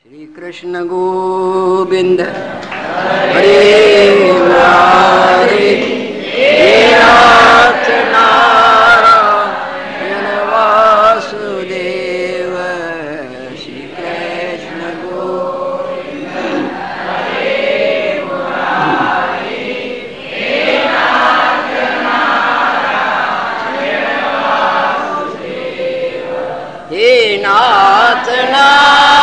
श्री कृष्ण गोविंद। हरे मुरारी नाथ नारायण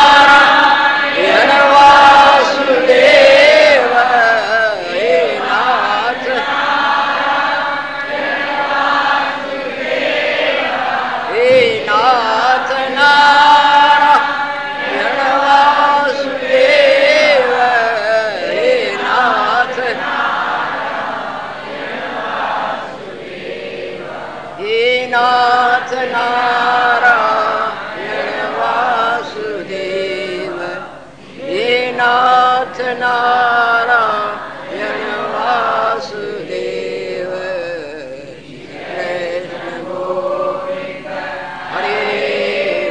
काशीनाथ नारायण वासुदेव। हे नाथ नारायण वासुदेव। हरे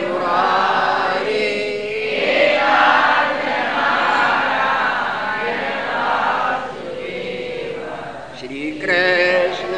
मुरारे। श्री कृष्ण